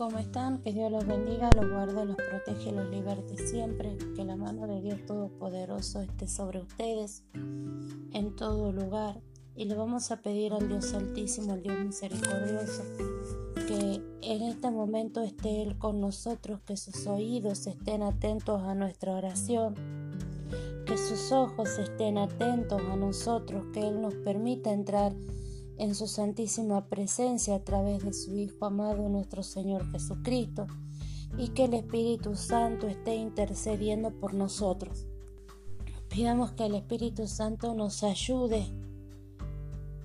¿Cómo están? Que Dios los bendiga, los guarde, los protege, los liberte siempre. Que la mano de Dios Todopoderoso esté sobre ustedes en todo lugar. Y le vamos a pedir al Dios Altísimo, al Dios Misericordioso, que en este momento esté Él con nosotros, que sus oídos estén atentos a nuestra oración, que sus ojos estén atentos a nosotros, que Él nos permita entrar en su santísima presencia a través de su Hijo amado nuestro Señor Jesucristo y que el Espíritu Santo esté intercediendo por nosotros. Pidamos que el Espíritu Santo nos ayude,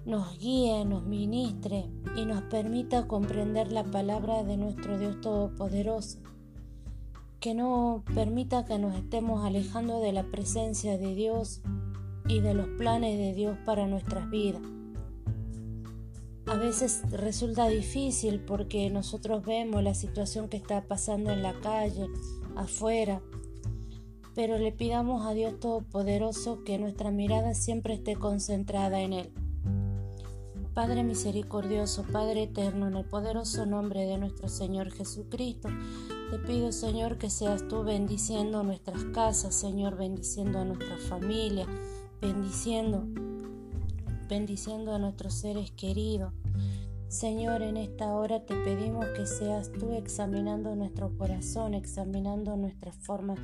nos guíe, nos ministre y nos permita comprender la palabra de nuestro Dios Todopoderoso. Que no permita que nos estemos alejando de la presencia de Dios y de los planes de Dios para nuestras vidas a veces resulta difícil porque nosotros vemos la situación que está pasando en la calle, afuera, pero le pidamos a Dios Todopoderoso que nuestra mirada siempre esté concentrada en Él. Padre misericordioso, Padre eterno, en el poderoso nombre de nuestro Señor Jesucristo, te pido Señor que seas tú bendiciendo nuestras casas, Señor, bendiciendo a nuestra familia, bendiciendo bendiciendo a nuestros seres queridos. Señor, en esta hora te pedimos que seas tú examinando nuestro corazón, examinando nuestra forma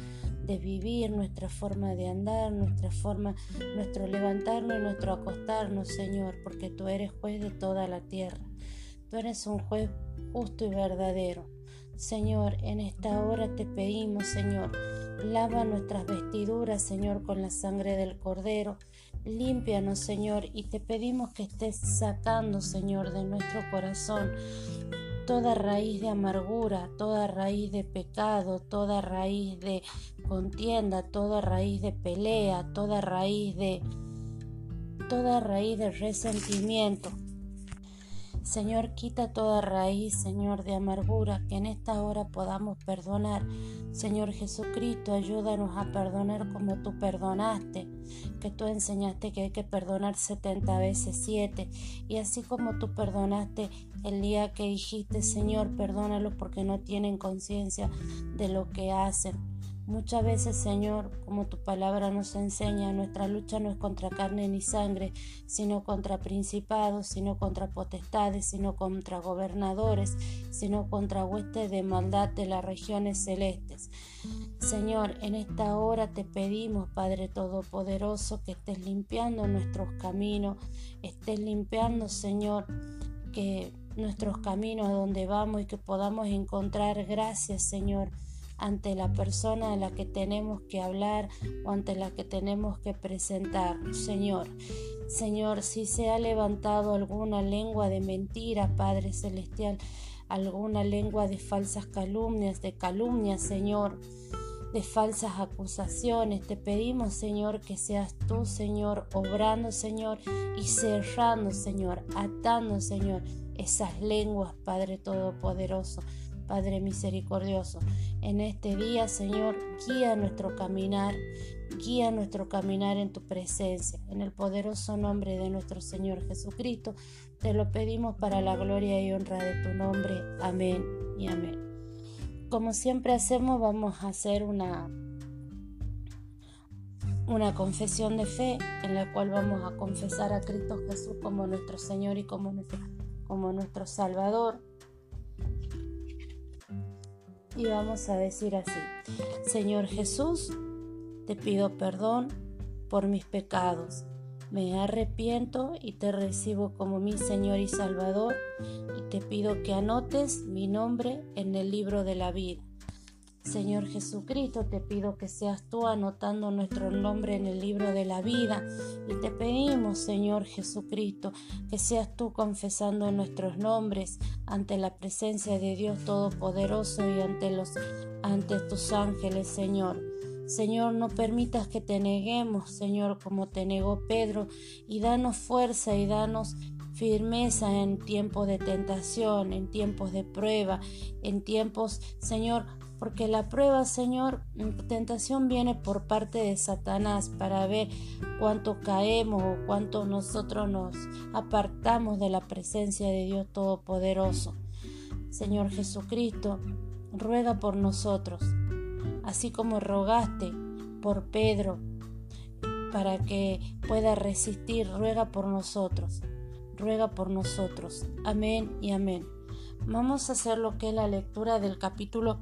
de vivir, nuestra forma de andar, nuestra forma, nuestro levantarnos y nuestro acostarnos, Señor, porque tú eres juez de toda la tierra. Tú eres un juez justo y verdadero. Señor, en esta hora te pedimos, Señor, lava nuestras vestiduras, Señor, con la sangre del Cordero Límpianos, Señor, y te pedimos que estés sacando, Señor, de nuestro corazón toda raíz de amargura, toda raíz de pecado, toda raíz de contienda, toda raíz de pelea, toda raíz de toda raíz de resentimiento. Señor, quita toda raíz, Señor, de amargura, que en esta hora podamos perdonar. Señor Jesucristo, ayúdanos a perdonar como tú perdonaste, que tú enseñaste que hay que perdonar 70 veces 7. Y así como tú perdonaste el día que dijiste, Señor, perdónalos porque no tienen conciencia de lo que hacen. Muchas veces, Señor, como tu palabra nos enseña, nuestra lucha no es contra carne ni sangre, sino contra principados, sino contra potestades, sino contra gobernadores, sino contra huestes de maldad de las regiones celestes. Señor, en esta hora te pedimos, Padre Todopoderoso, que estés limpiando nuestros caminos, estés limpiando, Señor, que nuestros caminos donde vamos y que podamos encontrar gracias, Señor ante la persona a la que tenemos que hablar o ante la que tenemos que presentar. Señor, Señor, si se ha levantado alguna lengua de mentira, Padre Celestial, alguna lengua de falsas calumnias, de calumnias, Señor, de falsas acusaciones. Te pedimos, Señor, que seas tú, Señor, obrando, Señor, y cerrando, Señor, atando, Señor, esas lenguas, Padre Todopoderoso. Padre misericordioso. En este día, Señor, guía nuestro caminar, guía nuestro caminar en tu presencia. En el poderoso nombre de nuestro Señor Jesucristo, te lo pedimos para la gloria y honra de tu nombre. Amén y amén. Como siempre hacemos, vamos a hacer una una confesión de fe en la cual vamos a confesar a Cristo Jesús como nuestro Señor y como nuestro, como nuestro Salvador y vamos a decir así, Señor Jesús, te pido perdón por mis pecados. Me arrepiento y te recibo como mi Señor y Salvador y te pido que anotes mi nombre en el libro de la vida. Señor Jesucristo, te pido que seas tú anotando nuestro nombre en el libro de la vida y te pedimos, Señor Jesucristo, que seas tú confesando nuestros nombres ante la presencia de Dios Todopoderoso y ante los ante tus ángeles, Señor. Señor, no permitas que te neguemos, Señor, como te negó Pedro, y danos fuerza y danos firmeza en tiempos de tentación, en tiempos de prueba, en tiempos, Señor, porque la prueba, Señor, tentación viene por parte de Satanás para ver cuánto caemos o cuánto nosotros nos apartamos de la presencia de Dios Todopoderoso. Señor Jesucristo, ruega por nosotros, así como rogaste por Pedro para que pueda resistir, ruega por nosotros, ruega por nosotros. Amén y amén. Vamos a hacer lo que es la lectura del capítulo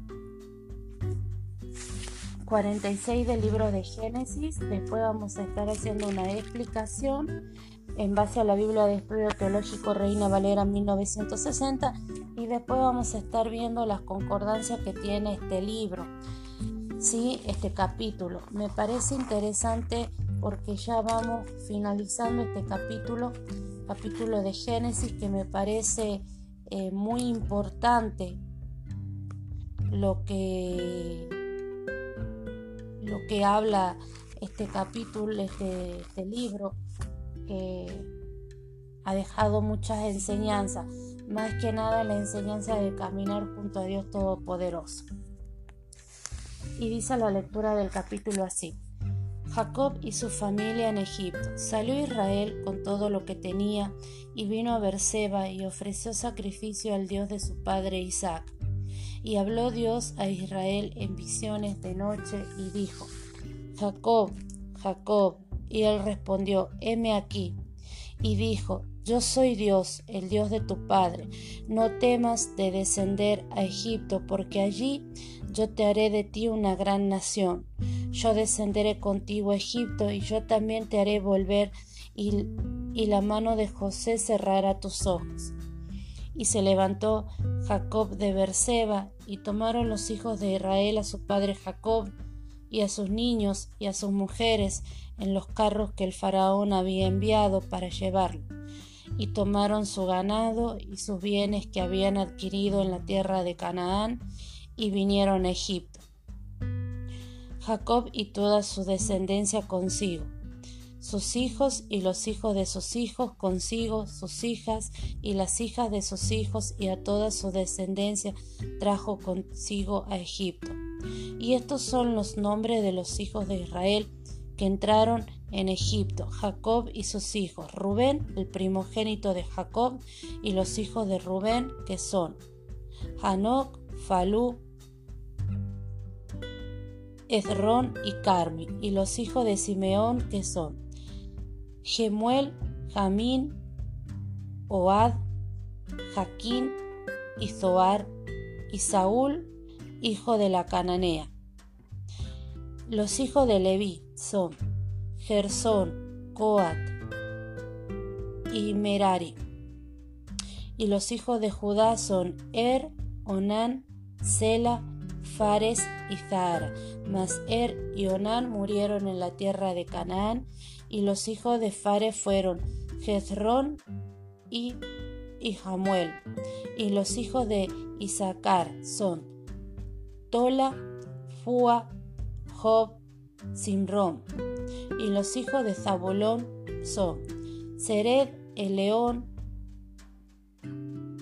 46 del libro de Génesis. Después vamos a estar haciendo una explicación en base a la Biblia de Estudio Teológico Reina Valera 1960 y después vamos a estar viendo las concordancias que tiene este libro, sí, este capítulo. Me parece interesante porque ya vamos finalizando este capítulo, capítulo de Génesis que me parece eh, muy importante lo que lo que habla este capítulo, este, este libro, que ha dejado muchas enseñanzas, más que nada la enseñanza de caminar junto a Dios Todopoderoso. Y dice la lectura del capítulo así. Jacob y su familia en Egipto. Salió Israel con todo lo que tenía y vino a Berseba y ofreció sacrificio al Dios de su padre Isaac. Y habló Dios a Israel en visiones de noche y dijo, Jacob, Jacob. Y él respondió, heme aquí. Y dijo, yo soy Dios, el Dios de tu Padre. No temas de descender a Egipto, porque allí yo te haré de ti una gran nación. Yo descenderé contigo a Egipto, y yo también te haré volver, y, y la mano de José cerrará tus ojos. Y se levantó Jacob de Berseba, y tomaron los hijos de Israel a su padre Jacob, y a sus niños y a sus mujeres en los carros que el faraón había enviado para llevarlo, y tomaron su ganado y sus bienes que habían adquirido en la tierra de Canaán, y vinieron a Egipto. Jacob y toda su descendencia consigo, sus hijos y los hijos de sus hijos consigo, sus hijas y las hijas de sus hijos y a toda su descendencia trajo consigo a Egipto. Y estos son los nombres de los hijos de Israel que entraron en Egipto, Jacob y sus hijos, Rubén, el primogénito de Jacob, y los hijos de Rubén, que son Hanok, Falú, Ezrón y Carmi, y los hijos de Simeón, que son Gemuel, Jamín, Oad, Jaquín y Zoar, y Saúl, hijo de la cananea. Los hijos de Leví son Gersón, Coat y Merari. Y los hijos de Judá son Er, Onán, Sela, Fares y Zahara. Mas Er y Onán murieron en la tierra de Canaán y los hijos de Fares fueron Jezrón y, y Jamuel. Y los hijos de Isaacar son Tola, Fua, Job, Simrón. Y los hijos de Zabulón son Sered, el león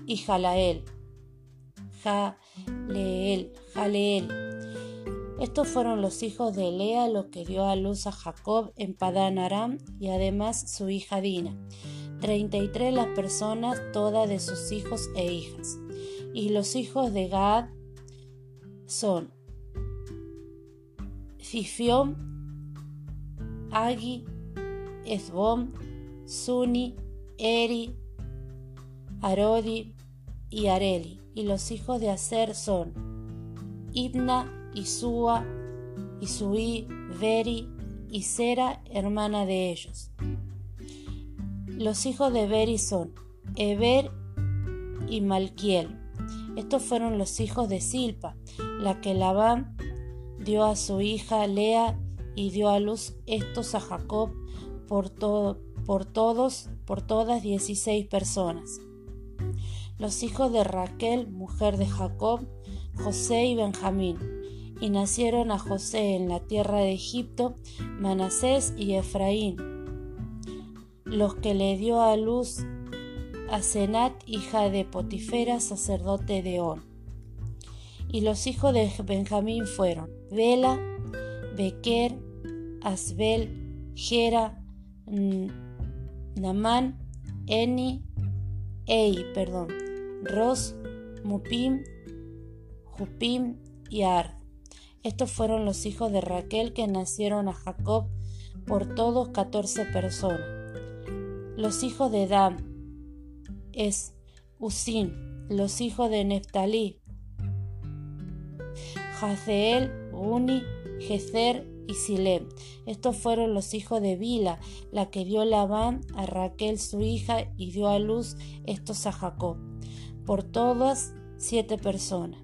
y Jalael. Jaleel, Jaleel estos fueron los hijos de Lea, lo que dio a luz a Jacob en Padán Aram y además su hija Dina. Treinta y tres las personas, todas de sus hijos e hijas. Y los hijos de Gad son Fifión, Agi, Esbom, Suni, Eri, Arodi y Areli. Y los hijos de Aser son Ibna, Isúa, Isuí, Veri y Sera, hermana de ellos. Los hijos de Veri son Eber y Malquiel. Estos fueron los hijos de Silpa, la que Labán dio a su hija Lea y dio a luz estos a Jacob por, todo, por todos, por todas dieciséis personas. Los hijos de Raquel, mujer de Jacob, José y Benjamín y nacieron a José en la tierra de Egipto Manasés y Efraín, los que le dio a luz a Senat, hija de Potifera, sacerdote de On. Y los hijos de Benjamín fueron Bela, Bequer, Asbel, Gera, Namán, Eni, Ei, perdón, Ros, Mupim, Jupim y Ard. Estos fueron los hijos de Raquel que nacieron a Jacob por todos catorce personas. Los hijos de Dan es Usin, los hijos de Neftalí, Jazeel, Uni, Gezer y Silem. Estos fueron los hijos de Bila, la que dio Labán a Raquel su hija y dio a luz estos a Jacob. Por todas siete personas.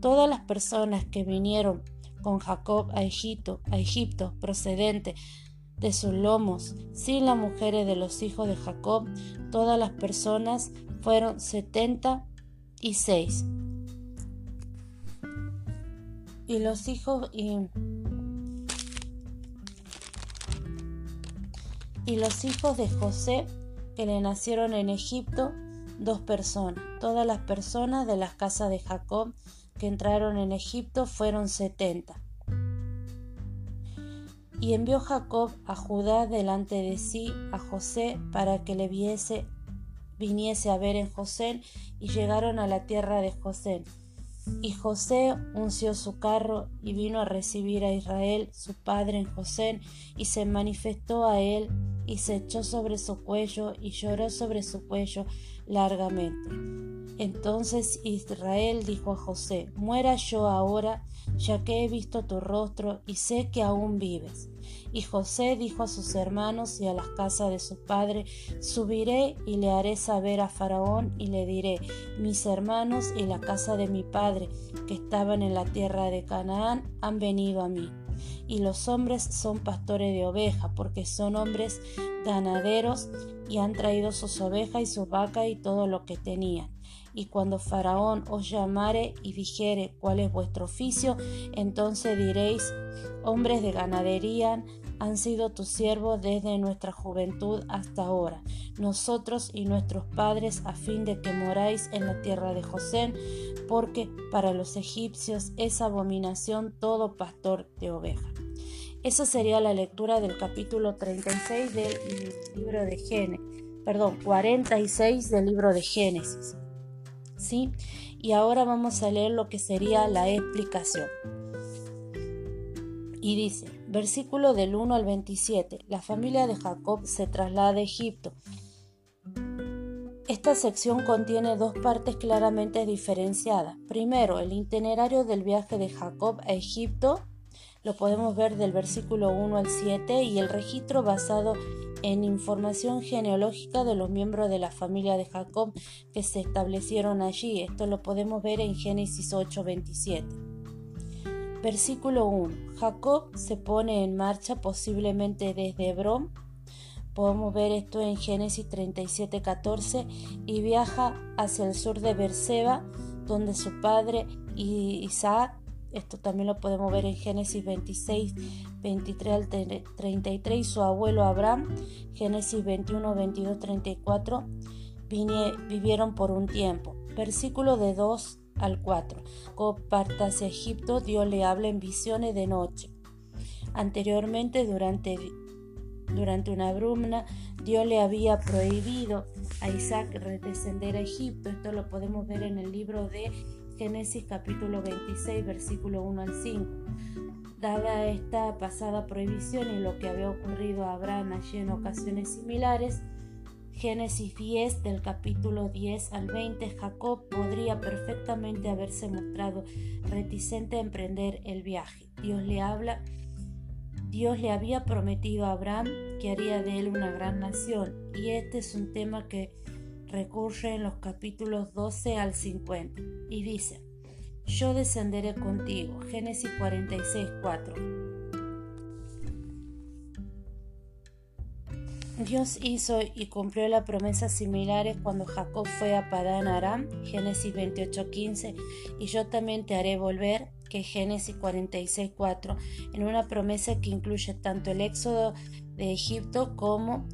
Todas las personas que vinieron con Jacob a Egipto, a Egipto procedente de sus lomos, sin las mujeres de los hijos de Jacob, todas las personas fueron setenta y seis. Y los hijos y, y los hijos de José que le nacieron en Egipto, dos personas. Todas las personas de las casas de Jacob que entraron en Egipto fueron setenta. Y envió Jacob a Judá delante de sí a José para que le viese, viniese a ver en José, y llegaron a la tierra de José. Y José unció su carro y vino a recibir a Israel, su padre, en José, y se manifestó a él, y se echó sobre su cuello, y lloró sobre su cuello largamente. Entonces Israel dijo a José, muera yo ahora, ya que he visto tu rostro y sé que aún vives. Y José dijo a sus hermanos y a las casas de su padre, subiré y le haré saber a Faraón y le diré, mis hermanos y la casa de mi padre, que estaban en la tierra de Canaán, han venido a mí. Y los hombres son pastores de ovejas, porque son hombres ganaderos y han traído sus ovejas y sus vacas y todo lo que tenían. Y cuando Faraón os llamare y dijere cuál es vuestro oficio, entonces diréis, hombres de ganadería han sido tus siervos desde nuestra juventud hasta ahora, nosotros y nuestros padres, a fin de que moráis en la tierra de José, porque para los egipcios es abominación todo pastor de ovejas. Esa sería la lectura del capítulo 36 del libro de Génesis, perdón, 46 del libro de Génesis. ¿Sí? Y ahora vamos a leer lo que sería la explicación. Y dice, versículo del 1 al 27, la familia de Jacob se traslada a Egipto. Esta sección contiene dos partes claramente diferenciadas. Primero, el itinerario del viaje de Jacob a Egipto lo podemos ver del versículo 1 al 7 y el registro basado en información genealógica de los miembros de la familia de Jacob que se establecieron allí. Esto lo podemos ver en Génesis 8, 27. Versículo 1. Jacob se pone en marcha posiblemente desde Hebrón. Podemos ver esto en Génesis 37, 14 y viaja hacia el sur de Berseba, donde su padre Isaac esto también lo podemos ver en Génesis 26, 23 al 33. Su abuelo Abraham, Génesis 21, 22, 34, vivieron por un tiempo. Versículo de 2 al 4. Parta hacia Egipto, Dios le habla en visiones de noche. Anteriormente, durante, durante una brumna, Dios le había prohibido a Isaac descender a Egipto. Esto lo podemos ver en el libro de Génesis capítulo 26, versículo 1 al 5. Dada esta pasada prohibición y lo que había ocurrido a Abraham allí en ocasiones similares, Génesis 10 del capítulo 10 al 20, Jacob podría perfectamente haberse mostrado reticente a emprender el viaje. Dios le habla, Dios le había prometido a Abraham que haría de él una gran nación y este es un tema que recurre en los capítulos 12 al 50 y dice, yo descenderé contigo, Génesis 46, 4. Dios hizo y cumplió las promesas similares cuando Jacob fue a Padán Aram, Génesis 28:15, y yo también te haré volver, que Génesis 46:4, en una promesa que incluye tanto el éxodo de Egipto como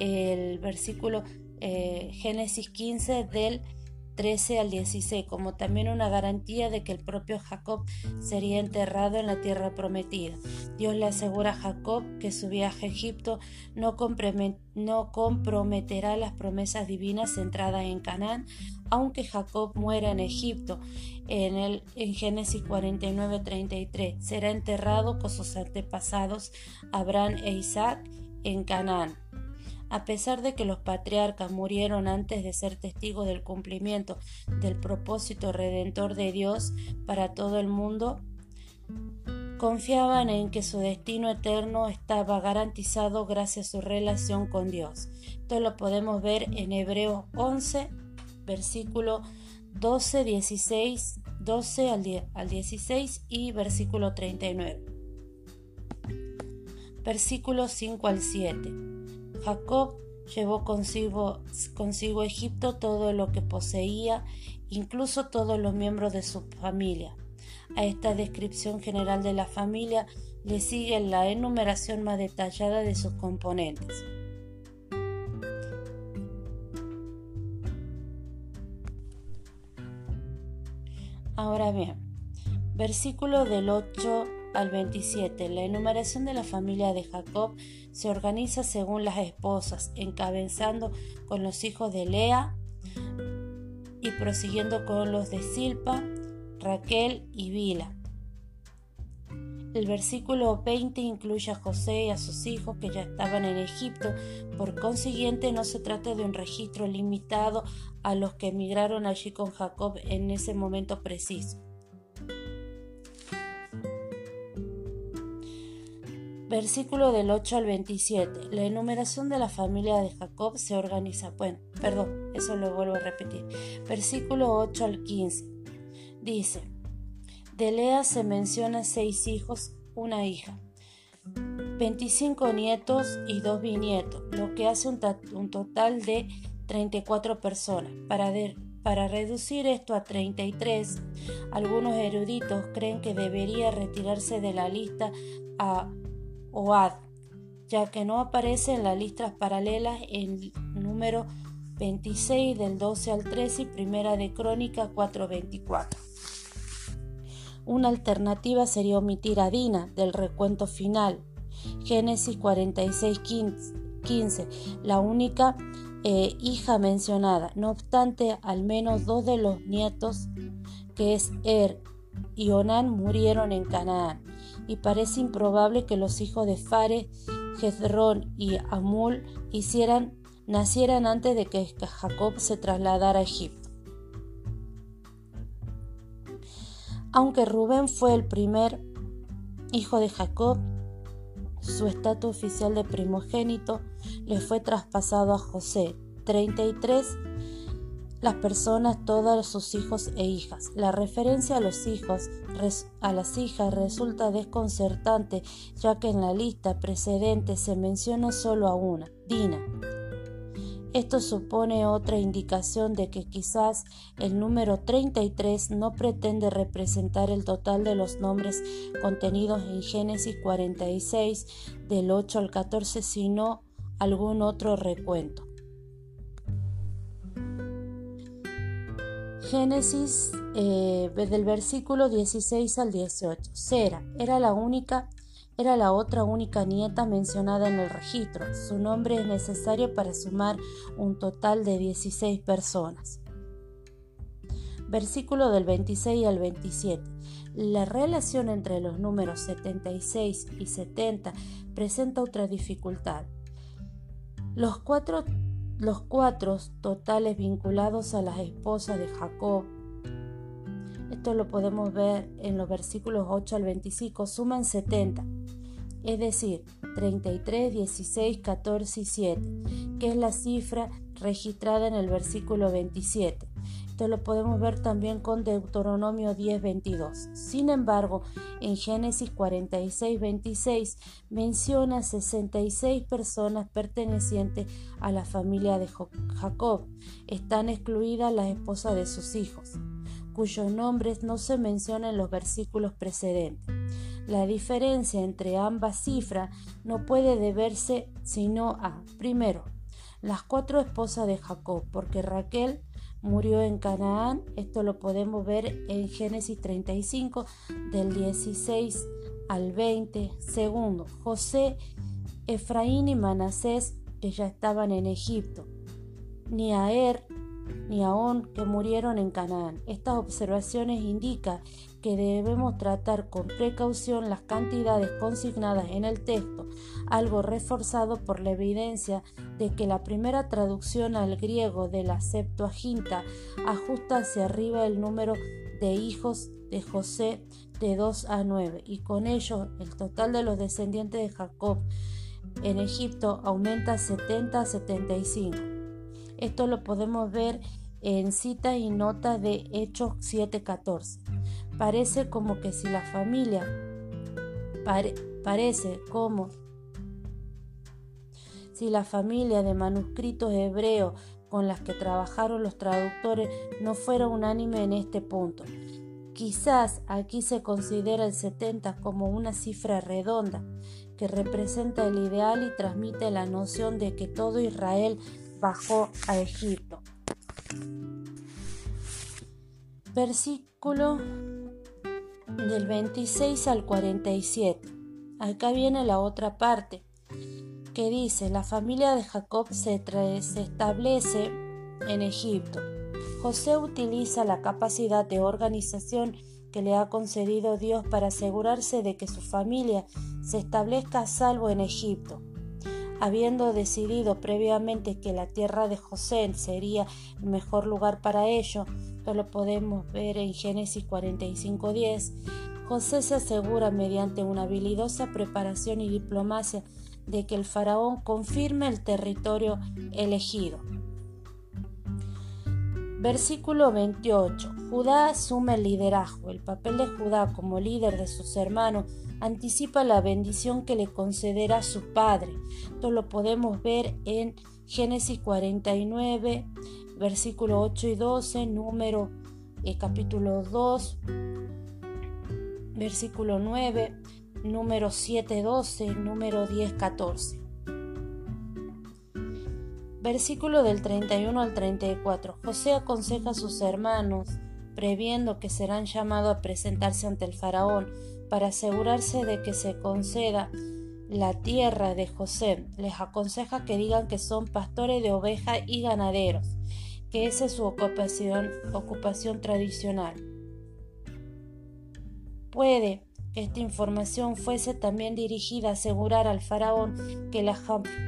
el versículo eh, Génesis 15 del 13 al 16, como también una garantía de que el propio Jacob sería enterrado en la tierra prometida. Dios le asegura a Jacob que su viaje a Egipto no, comprometerá las promesas divinas centradas en Canaán, aunque Jacob muera en Egipto. En, el, en Génesis 49, 33, será enterrado con sus antepasados Abraham e Isaac en Canaán. A pesar de que los patriarcas murieron antes de ser testigos del cumplimiento del propósito redentor de Dios para todo el mundo, confiaban en que su destino eterno estaba garantizado gracias a su relación con Dios. Esto lo podemos ver en Hebreos 11, versículo 12, 16, 12 al 16 y versículo 39. Versículo 5 al 7. Jacob llevó consigo, consigo Egipto todo lo que poseía, incluso todos los miembros de su familia. A esta descripción general de la familia le sigue la enumeración más detallada de sus componentes. Ahora bien, versículo del 8 al 27. La enumeración de la familia de Jacob se organiza según las esposas, encabezando con los hijos de Lea y prosiguiendo con los de Silpa, Raquel y Bila. El versículo 20 incluye a José y a sus hijos que ya estaban en Egipto, por consiguiente no se trata de un registro limitado a los que emigraron allí con Jacob en ese momento preciso. Versículo del 8 al 27. La enumeración de la familia de Jacob se organiza. Bueno, perdón, eso lo vuelvo a repetir. Versículo 8 al 15. Dice, de Lea se menciona seis hijos, una hija, 25 nietos y dos bisnietos, lo que hace un, un total de 34 personas. Para, para reducir esto a 33, algunos eruditos creen que debería retirarse de la lista a Ya que no aparece en las listas paralelas en número 26 del 12 al 13 y primera de Crónica 424. Una alternativa sería omitir a Dina del recuento final, Génesis 46, 15, la única eh, hija mencionada. No obstante, al menos dos de los nietos, que es Er y Onán, murieron en Canaán y parece improbable que los hijos de Fares, Jezrón y Amul hicieran, nacieran antes de que Jacob se trasladara a Egipto. Aunque Rubén fue el primer hijo de Jacob, su estatus oficial de primogénito le fue traspasado a José. 33 las personas, todos sus hijos e hijas. La referencia a los hijos, a las hijas resulta desconcertante, ya que en la lista precedente se menciona solo a una, Dina. Esto supone otra indicación de que quizás el número 33 no pretende representar el total de los nombres contenidos en Génesis 46 del 8 al 14, sino algún otro recuento. Génesis eh, del versículo 16 al 18. Sera era la única, era la otra única nieta mencionada en el registro. Su nombre es necesario para sumar un total de 16 personas. Versículo del 26 al 27. La relación entre los números 76 y 70 presenta otra dificultad. Los cuatro los cuatro totales vinculados a las esposas de Jacob, esto lo podemos ver en los versículos 8 al 25, suman 70, es decir, 33, 16, 14 y 7, que es la cifra registrada en el versículo 27. Esto lo podemos ver también con Deuteronomio 10, 22. Sin embargo, en Génesis 46, 26 menciona 66 personas pertenecientes a la familia de Jacob. Están excluidas las esposas de sus hijos, cuyos nombres no se mencionan en los versículos precedentes. La diferencia entre ambas cifras no puede deberse sino a, primero, las cuatro esposas de Jacob, porque Raquel murió en Canaán. Esto lo podemos ver en Génesis 35 del 16 al 20. Segundo, José, Efraín y Manasés que ya estaban en Egipto. Ni Er ni On que murieron en Canaán. Estas observaciones indican que debemos tratar con precaución las cantidades consignadas en el texto, algo reforzado por la evidencia de que la primera traducción al griego de la Septuaginta ajusta hacia arriba el número de hijos de José de 2 a 9 y con ello el total de los descendientes de Jacob en Egipto aumenta 70 a 75. Esto lo podemos ver en cita y nota de Hechos 7:14. Parece como que si la familia parece como si la familia de manuscritos hebreos con las que trabajaron los traductores no fuera unánime en este punto. Quizás aquí se considera el 70 como una cifra redonda que representa el ideal y transmite la noción de que todo Israel bajó a Egipto. Versículo del 26 al 47. Acá viene la otra parte que dice, la familia de Jacob se, establece en Egipto. José utiliza la capacidad de organización que le ha concedido Dios para asegurarse de que su familia se establezca a salvo en Egipto. Habiendo decidido previamente que la tierra de José sería el mejor lugar para ello, esto lo podemos ver en Génesis 45:10, José se asegura mediante una habilidosa preparación y diplomacia de que el faraón confirme el territorio elegido. Versículo 28. Judá asume el liderazgo. El papel de Judá como líder de sus hermanos anticipa la bendición que le concederá su padre. Esto lo podemos ver en Génesis 49, versículo 8 y 12, número eh, capítulo 2, versículo 9, número 7, 12, número 10, 14. Versículo del 31 al 34. José aconseja a sus hermanos, previendo que serán llamados a presentarse ante el faraón, para asegurarse de que se conceda la tierra de José. Les aconseja que digan que son pastores de ovejas y ganaderos, que esa es su ocupación, ocupación tradicional. Puede que esta información fuese también dirigida a asegurar al faraón que la,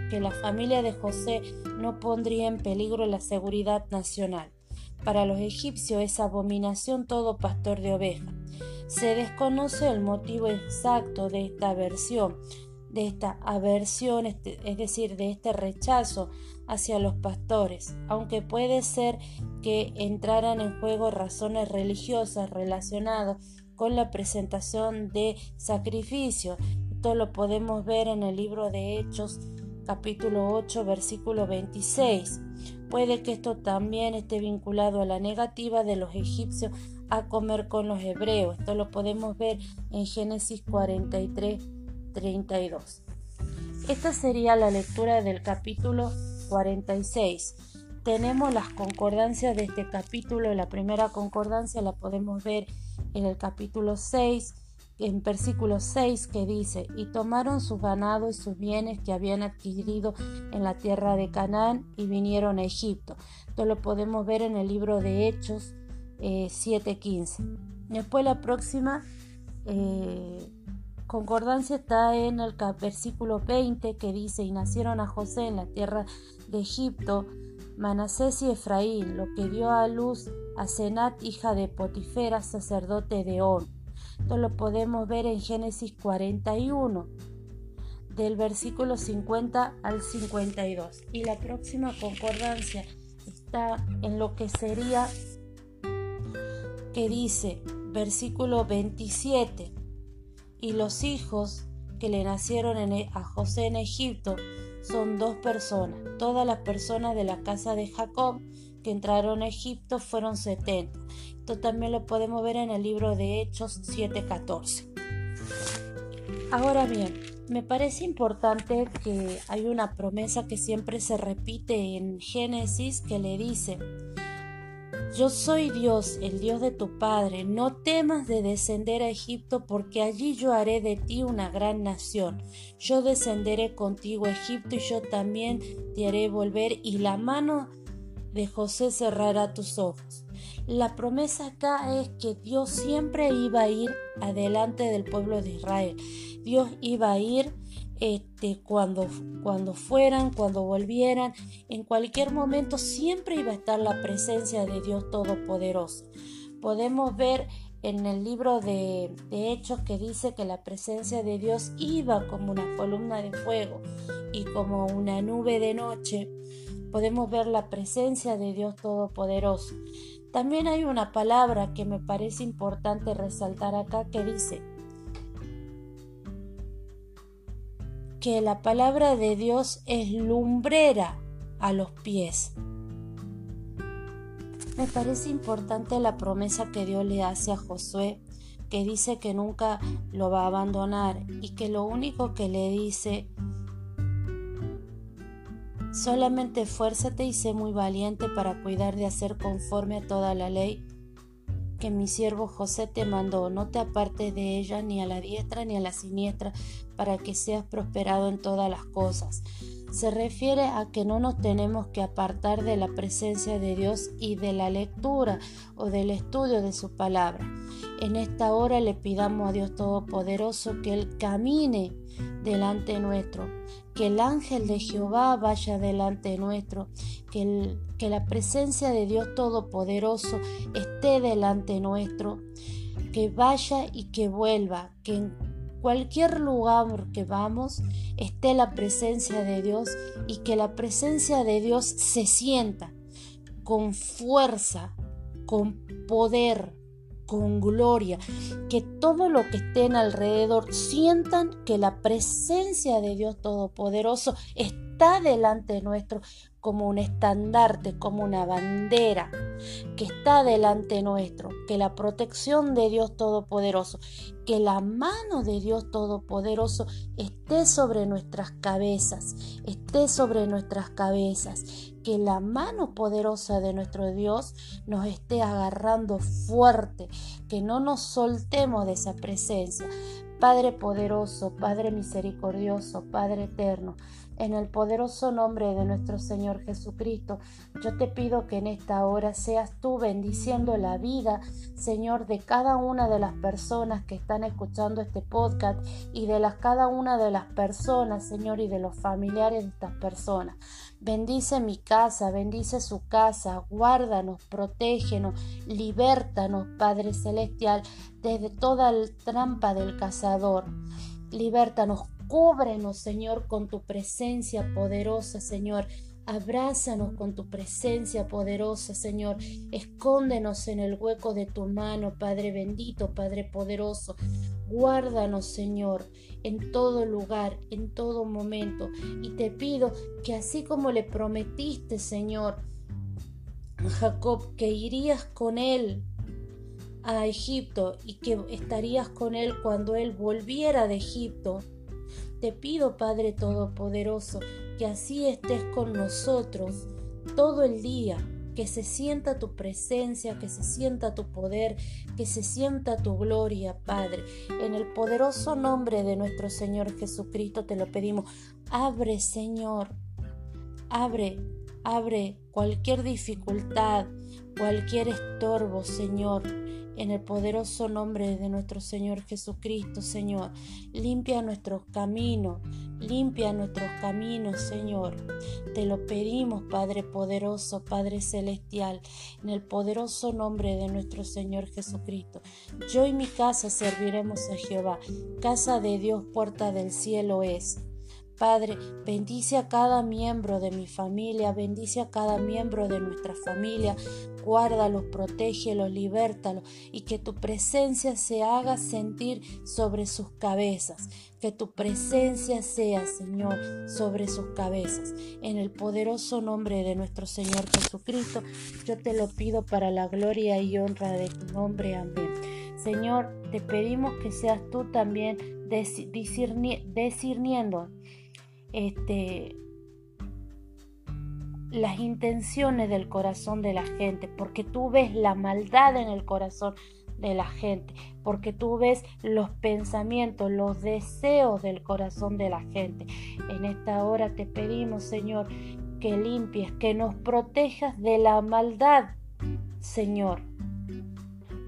que la familia de José no pondría en peligro la seguridad nacional. Para los egipcios es abominación todo pastor de ovejas. Se desconoce el motivo exacto de esta aversión, de esta aversión, este, es decir, de este rechazo hacia los pastores, aunque puede ser que entraran en juego razones religiosas relacionadas con la presentación de sacrificio. Esto lo podemos ver en el libro de Hechos capítulo 8 versículo 26. Puede que esto también esté vinculado a la negativa de los egipcios a comer con los hebreos. Esto lo podemos ver en Génesis 43, 32. Esta sería la lectura del capítulo 46. Tenemos las concordancias de este capítulo. La primera concordancia la podemos ver en el capítulo 6, en versículo 6 que dice, y tomaron sus ganados y sus bienes que habían adquirido en la tierra de Canaán y vinieron a Egipto. Esto lo podemos ver en el libro de Hechos 7.15. Eh, Después la próxima eh, concordancia está en el versículo 20 que dice, y nacieron a José en la tierra de Egipto, Manasés y Efraín, lo que dio a luz a Senat, hija de Potifera, sacerdote de On. Esto lo podemos ver en Génesis 41, del versículo 50 al 52. Y la próxima concordancia está en lo que sería que dice, versículo 27, y los hijos que le nacieron e, a José en Egipto son dos personas. Todas las personas de la casa de Jacob que entraron a Egipto fueron 70. Esto también lo podemos ver en el libro de Hechos 7:14. Ahora bien, me parece importante que hay una promesa que siempre se repite en Génesis que le dice, yo soy Dios, el Dios de tu Padre. No temas de descender a Egipto, porque allí yo haré de ti una gran nación. Yo descenderé contigo a Egipto y yo también te haré volver y la mano de José cerrará tus ojos. La promesa acá es que Dios siempre iba a ir adelante del pueblo de Israel. Dios iba a ir este, cuando, cuando fueran, cuando volvieran, en cualquier momento siempre iba a estar la presencia de Dios Todopoderoso. Podemos ver en el libro de, de, Hechos que dice que la presencia de Dios iba como una columna de fuego y como una nube de noche. Podemos ver la presencia de Dios Todopoderoso. También hay una palabra que me parece importante resaltar acá que dice, que la palabra de Dios es lumbrera a los pies. Me parece importante la promesa que Dios le hace a Josué, que dice que nunca lo va a abandonar y que lo único que le dice, solamente fuérzate y sé muy valiente para cuidar de hacer conforme a toda la ley que mi siervo José te mandó, no te apartes de ella ni a la diestra ni a la siniestra, para que seas prosperado en todas las cosas. Se refiere a que no nos tenemos que apartar de la presencia de Dios y de la lectura o del estudio de su palabra. En esta hora le pidamos a Dios Todopoderoso que Él camine delante nuestro, que el ángel de Jehová vaya delante nuestro, que, que la presencia de Dios Todopoderoso esté delante nuestro, que vaya y que vuelva, que en cualquier lugar que vamos esté la presencia de Dios y que la presencia de Dios se sienta con fuerza, con poder, con gloria, que todo lo que estén alrededor sientan que la presencia de Dios Todopoderoso está delante nuestro como un estandarte, como una bandera que está delante nuestro, que la protección de Dios Todopoderoso, que la mano de Dios Todopoderoso esté sobre nuestras cabezas, esté sobre nuestras cabezas, que la mano poderosa de nuestro Dios nos esté agarrando fuerte, que no nos soltemos de esa presencia. Padre poderoso, Padre misericordioso, Padre eterno, en el poderoso nombre de nuestro Señor Jesucristo, yo te pido que en esta hora seas tú bendiciendo la vida, Señor, de cada una de las personas que están escuchando este podcast y de las, cada una de las personas, Señor, y de los familiares de estas personas. Bendice mi casa, bendice su casa, guárdanos, protégenos, libértanos, Padre Celestial, desde toda la trampa del cazador. Libértanos, Cúbrenos, Señor, con tu presencia poderosa, Señor. Abrázanos con tu presencia poderosa, Señor. Escóndenos en el hueco de tu mano, Padre bendito, Padre poderoso. Guárdanos, Señor, en todo lugar, en todo momento. Y te pido que así como le prometiste, Señor, a Jacob, que irías con él a Egipto y que estarías con él cuando él volviera de Egipto, te pido, Padre Todopoderoso, que así estés con nosotros todo el día, que se sienta tu presencia, que se sienta tu poder, que se sienta tu gloria, Padre. En el poderoso nombre de nuestro Señor Jesucristo te lo pedimos. Abre, Señor, abre, abre cualquier dificultad, cualquier estorbo, Señor en el poderoso nombre de nuestro Señor Jesucristo, Señor. Limpia nuestros caminos, limpia nuestros caminos, Señor. Te lo pedimos, Padre poderoso, Padre celestial, en el poderoso nombre de nuestro Señor Jesucristo. Yo y mi casa serviremos a Jehová. Casa de Dios, puerta del cielo es. Padre, bendice a cada miembro de mi familia, bendice a cada miembro de nuestra familia, guárdalos, protégelos, libértalos y que tu presencia se haga sentir sobre sus cabezas, que tu presencia sea, Señor, sobre sus cabezas. En el poderoso nombre de nuestro Señor Jesucristo, yo te lo pido para la gloria y honra de tu nombre. Amén. Señor, te pedimos que seas tú también discerniendo este, las intenciones del corazón de la gente, porque tú ves la maldad en el corazón de la gente, porque tú ves los pensamientos, los deseos del corazón de la gente. En esta hora te pedimos, Señor, que limpies, que nos protejas de la maldad, Señor.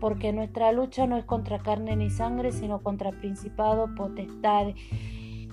Porque nuestra lucha no es contra carne ni sangre, sino contra principados, potestades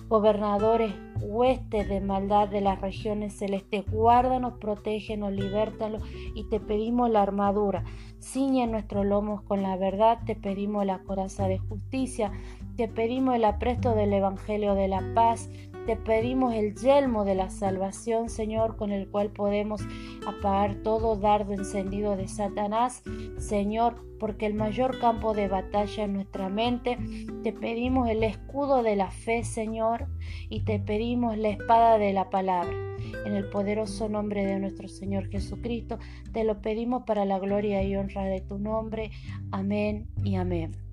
gobernadores, huestes de maldad de las regiones celestes, guárdanos, protégenos, libértanos y te pedimos la armadura. Ciñe nuestros lomos con la verdad, te pedimos la coraza de justicia, te pedimos el apresto del Evangelio de la paz, te pedimos el yelmo de la salvación, Señor, con el cual podemos apagar todo dardo encendido de Satanás, Señor, porque el mayor campo de batalla es nuestra mente. Te pedimos el escudo de la fe, Señor, y te pedimos la espada de la palabra. En el poderoso nombre de nuestro Señor Jesucristo, te lo pedimos para la gloria y honra de tu nombre. Amén y amén.